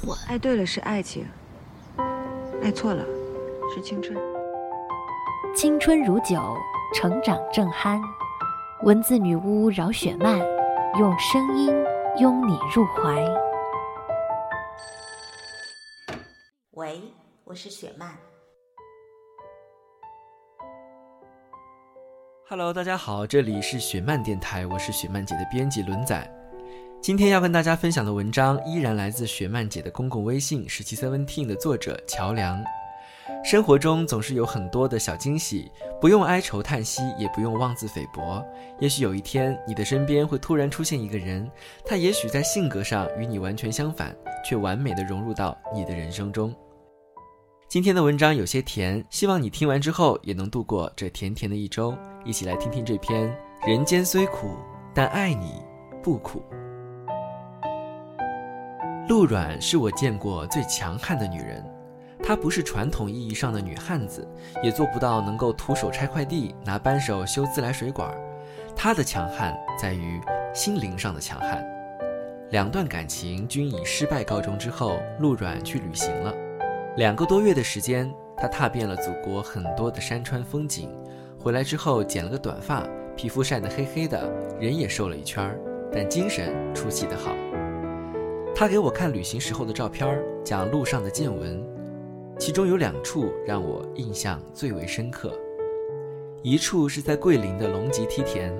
蠢。爱对了是爱情，爱错了是青春。青春如酒，成长正酣。文字女巫饶雪漫，用声音拥你入怀。喂，我是雪漫。Hello，大家好，这里是雪漫电台，我是雪漫姐的编辑轮仔。今天要跟大家分享的文章依然来自雪漫姐的公共微信十七 Seventeen 的作者乔梁。生活中总是有很多的小惊喜，不用哀愁叹息，也不用妄自菲薄。也许有一天，你的身边会突然出现一个人，他也许在性格上与你完全相反，却完美的融入到你的人生中。今天的文章有些甜，希望你听完之后也能度过这甜甜的一周。一起来听听这篇《人间虽苦，但爱你不苦》。陆阮是我见过最强悍的女人。她不是传统意义上的女汉子，也做不到能够徒手拆快递、拿扳手修自来水管。她的强悍在于心灵上的强悍。两段感情均以失败告终之后，陆阮去旅行了。两个多月的时间，她踏遍了祖国很多的山川风景。回来之后剪了个短发，皮肤晒得黑黑的，人也瘦了一圈儿，但精神出奇的好。他给我看旅行时候的照片，讲路上的见闻。其中有两处让我印象最为深刻，一处是在桂林的龙脊梯田，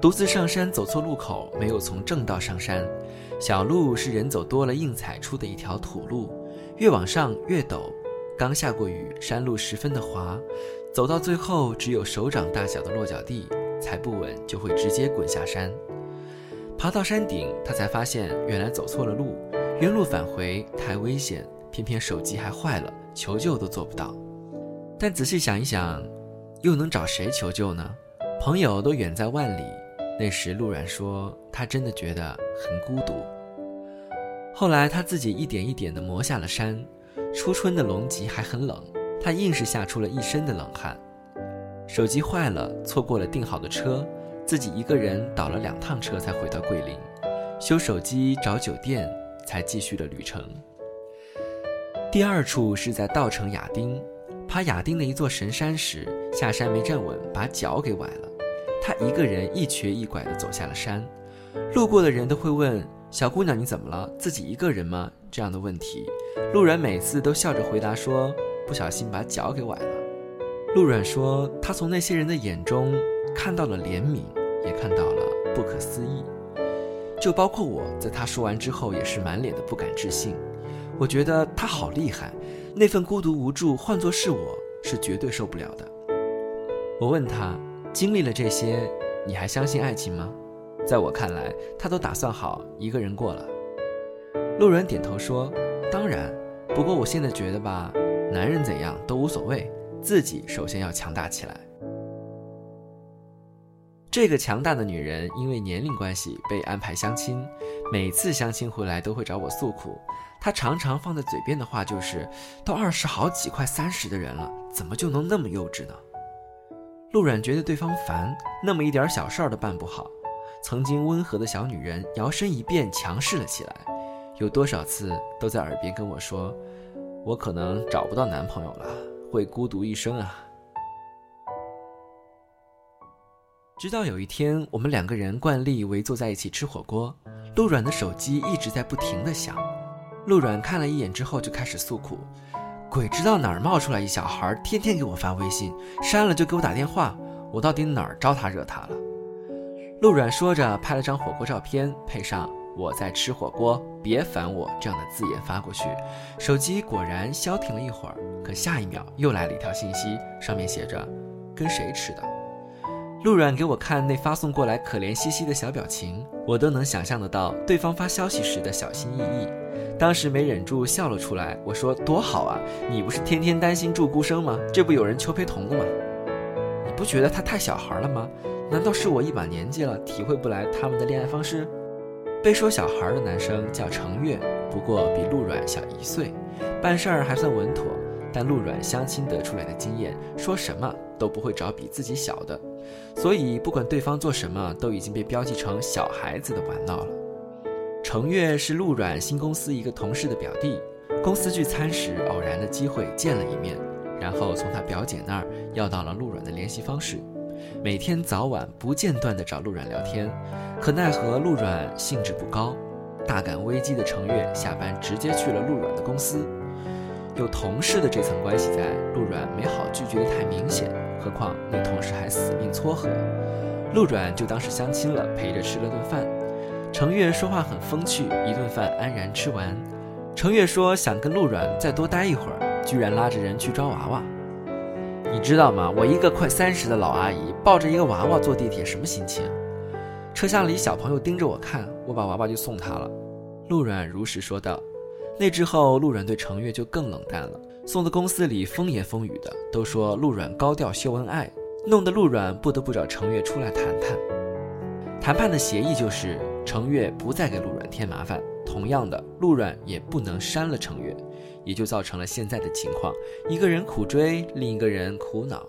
独自上山走错路口，没有从正道上山，小路是人走多了硬踩出的一条土路，越往上越陡，刚下过雨，山路十分的滑，走到最后只有手掌大小的落脚地，踩不稳就会直接滚下山。爬到山顶，他才发现原来走错了路，原路返回太危险，偏偏手机还坏了。求救都做不到，但仔细想一想，又能找谁求救呢？朋友都远在万里。那时陆软说，他真的觉得很孤独。后来他自己一点一点地磨下了山。初春的龙脊还很冷，他硬是吓出了一身的冷汗。手机坏了，错过了订好的车，自己一个人倒了两趟车才回到桂林，修手机、找酒店，才继续了旅程。第二处是在稻城亚丁，爬亚丁的一座神山时，下山没站稳，把脚给崴了。他一个人一瘸一拐地走下了山，路过的人都会问：“小姑娘，你怎么了？自己一个人吗？”这样的问题，陆阮每次都笑着回答说：“不小心把脚给崴了。”陆软说，他从那些人的眼中看到了怜悯，也看到了不可思议，就包括我在他说完之后，也是满脸的不敢置信。我觉得他好厉害，那份孤独无助，换作是我是绝对受不了的。我问他，经历了这些，你还相信爱情吗？在我看来，他都打算好一个人过了。路人点头说：“当然，不过我现在觉得吧，男人怎样都无所谓，自己首先要强大起来。”这个强大的女人因为年龄关系被安排相亲，每次相亲回来都会找我诉苦。她常常放在嘴边的话就是：“都二十好几快三十的人了，怎么就能那么幼稚呢？”陆软觉得对方烦，那么一点小事儿都办不好。曾经温和的小女人摇身一变强势了起来，有多少次都在耳边跟我说：“我可能找不到男朋友了，会孤独一生啊。”直到有一天，我们两个人惯例围坐在一起吃火锅，陆阮的手机一直在不停的响。陆阮看了一眼之后，就开始诉苦：“鬼知道哪儿冒出来一小孩，天天给我发微信，删了就给我打电话，我到底哪儿招他惹他了？”陆阮说着，拍了张火锅照片，配上“我在吃火锅，别烦我”这样的字眼发过去。手机果然消停了一会儿，可下一秒又来了一条信息，上面写着：“跟谁吃的？”陆软给我看那发送过来可怜兮兮的小表情，我都能想象得到对方发消息时的小心翼翼。当时没忍住笑了出来。我说：“多好啊，你不是天天担心祝孤生吗？这不有人求陪同了吗？你不觉得他太小孩了吗？难道是我一把年纪了，体会不来他们的恋爱方式？”被说小孩的男生叫程月，不过比陆软小一岁，办事儿还算稳妥。但陆软相亲得出来的经验，说什么都不会找比自己小的，所以不管对方做什么，都已经被标记成小孩子的玩闹了。程月是陆阮新公司一个同事的表弟，公司聚餐时偶然的机会见了一面，然后从他表姐那儿要到了陆阮的联系方式，每天早晚不间断地找陆阮聊天，可奈何陆阮兴致不高，大感危机的程月下班直接去了陆阮的公司。有同事的这层关系在，陆阮没好拒绝的太明显，何况那同事还死命撮合，陆阮就当是相亲了，陪着吃了顿饭。程月说话很风趣，一顿饭安然吃完。程月说想跟陆阮再多待一会儿，居然拉着人去抓娃娃。你知道吗？我一个快三十的老阿姨抱着一个娃娃坐地铁，什么心情？车厢里小朋友盯着我看，我把娃娃就送他了。陆阮如实说道。那之后，陆阮对程月就更冷淡了，送的公司里风言风语的，都说陆阮高调秀恩爱，弄得陆阮不得不找程月出来谈谈。谈判的协议就是程月不再给陆阮添麻烦，同样的，陆阮也不能删了程月，也就造成了现在的情况：一个人苦追，另一个人苦恼。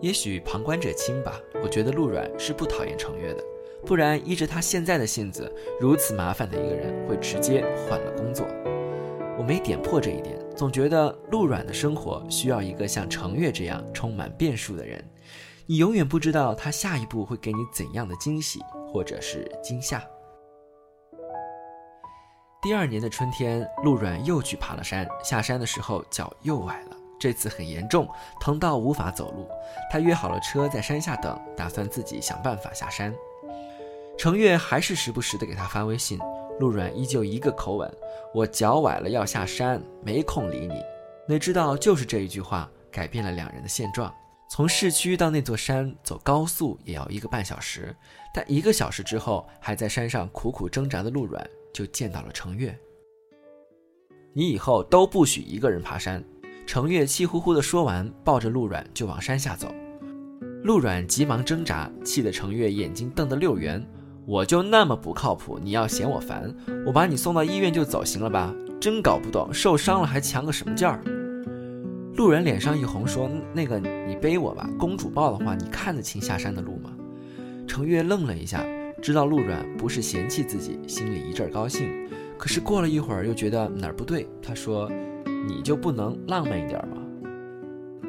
也许旁观者清吧，我觉得陆阮是不讨厌程月的，不然依着他现在的性子，如此麻烦的一个人会直接换了工作。我没点破这一点，总觉得陆阮的生活需要一个像程月这样充满变数的人。你永远不知道他下一步会给你怎样的惊喜或者是惊吓。第二年的春天，陆阮又去爬了山，下山的时候脚又崴了，这次很严重，疼到无法走路。他约好了车在山下等，打算自己想办法下山。程月还是时不时的给他发微信。陆阮依旧一个口吻：“我脚崴了，要下山，没空理你。”哪知道就是这一句话改变了两人的现状。从市区到那座山走高速也要一个半小时，但一个小时之后，还在山上苦苦挣扎的陆阮就见到了程月。你以后都不许一个人爬山。”程月气呼呼地说完，抱着陆阮就往山下走。陆阮急忙挣扎，气得程月眼睛瞪得溜圆。我就那么不靠谱，你要嫌我烦，我把你送到医院就走，行了吧？真搞不懂，受伤了还强个什么劲儿？路人脸上一红，说：“那个，你背我吧。公主抱的话，你看得清下山的路吗？”程月愣了一下，知道陆阮不是嫌弃自己，心里一阵高兴。可是过了一会儿，又觉得哪儿不对。他说：“你就不能浪漫一点吗？”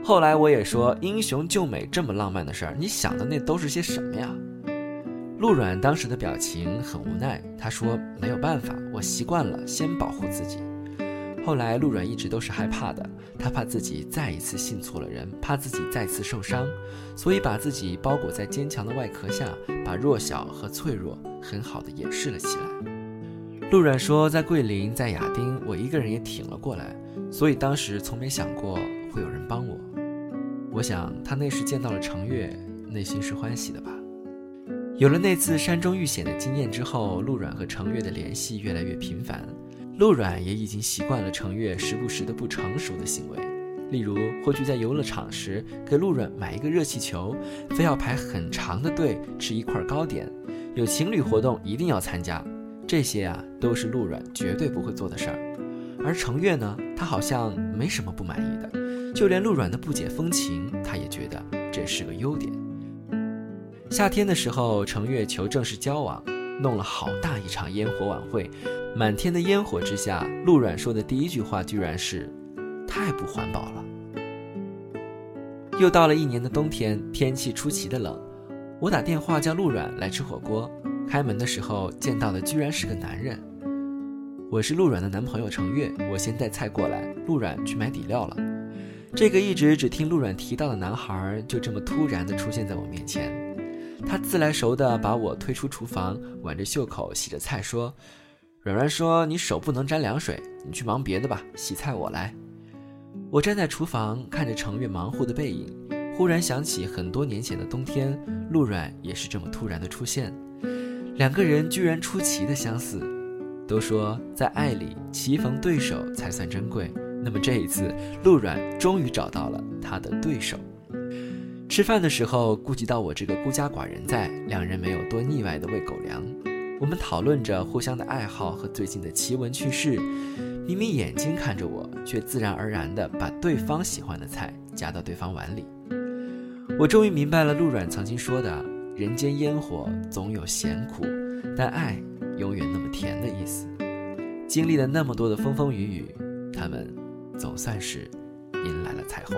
后来我也说：“英雄救美这么浪漫的事儿，你想的那都是些什么呀？”陆阮当时的表情很无奈，他说：“没有办法，我习惯了先保护自己。”后来陆阮一直都是害怕的，他怕自己再一次信错了人，怕自己再次受伤，所以把自己包裹在坚强的外壳下，把弱小和脆弱很好的掩饰了起来。陆阮说：“在桂林，在亚丁，我一个人也挺了过来，所以当时从没想过会有人帮我。我想他那时见到了程月，内心是欢喜的吧。”有了那次山中遇险的经验之后，陆阮和程月的联系越来越频繁。陆阮也已经习惯了程月时不时的不成熟的行为，例如或去在游乐场时给陆阮买一个热气球，非要排很长的队吃一块糕点，有情侣活动一定要参加。这些啊，都是陆阮绝对不会做的事儿。而程月呢，他好像没什么不满意的，就连陆阮的不解风情，他也觉得这是个优点。夏天的时候，程月求正式交往，弄了好大一场烟火晚会。满天的烟火之下，陆阮说的第一句话居然是：“太不环保了。”又到了一年的冬天，天气出奇的冷。我打电话叫陆阮来吃火锅，开门的时候见到的居然是个男人。我是陆阮的男朋友程月，我先带菜过来，陆阮去买底料了。这个一直只听陆阮提到的男孩，就这么突然的出现在我面前。他自来熟地把我推出厨房，挽着袖口洗着菜，说：“软软说你手不能沾凉水，你去忙别的吧，洗菜我来。”我站在厨房看着程月忙活的背影，忽然想起很多年前的冬天，陆软也是这么突然的出现，两个人居然出奇的相似。都说在爱里棋逢对手才算珍贵，那么这一次，陆软终于找到了他的对手。吃饭的时候，顾及到我这个孤家寡人在，两人没有多腻歪的喂狗粮。我们讨论着互相的爱好和最近的奇闻趣事，明明眼睛看着我，却自然而然地把对方喜欢的菜夹到对方碗里。我终于明白了陆软曾经说的“人间烟火总有咸苦，但爱永远那么甜”的意思。经历了那么多的风风雨雨，他们总算是迎来了彩虹。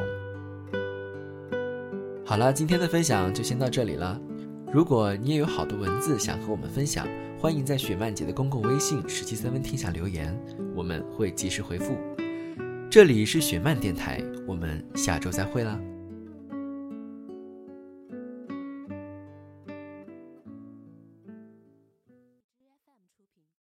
好了，今天的分享就先到这里了。如果你也有好的文字想和我们分享，欢迎在雪漫姐的公共微信“十七三分听下”留言，我们会及时回复。这里是雪漫电台，我们下周再会啦。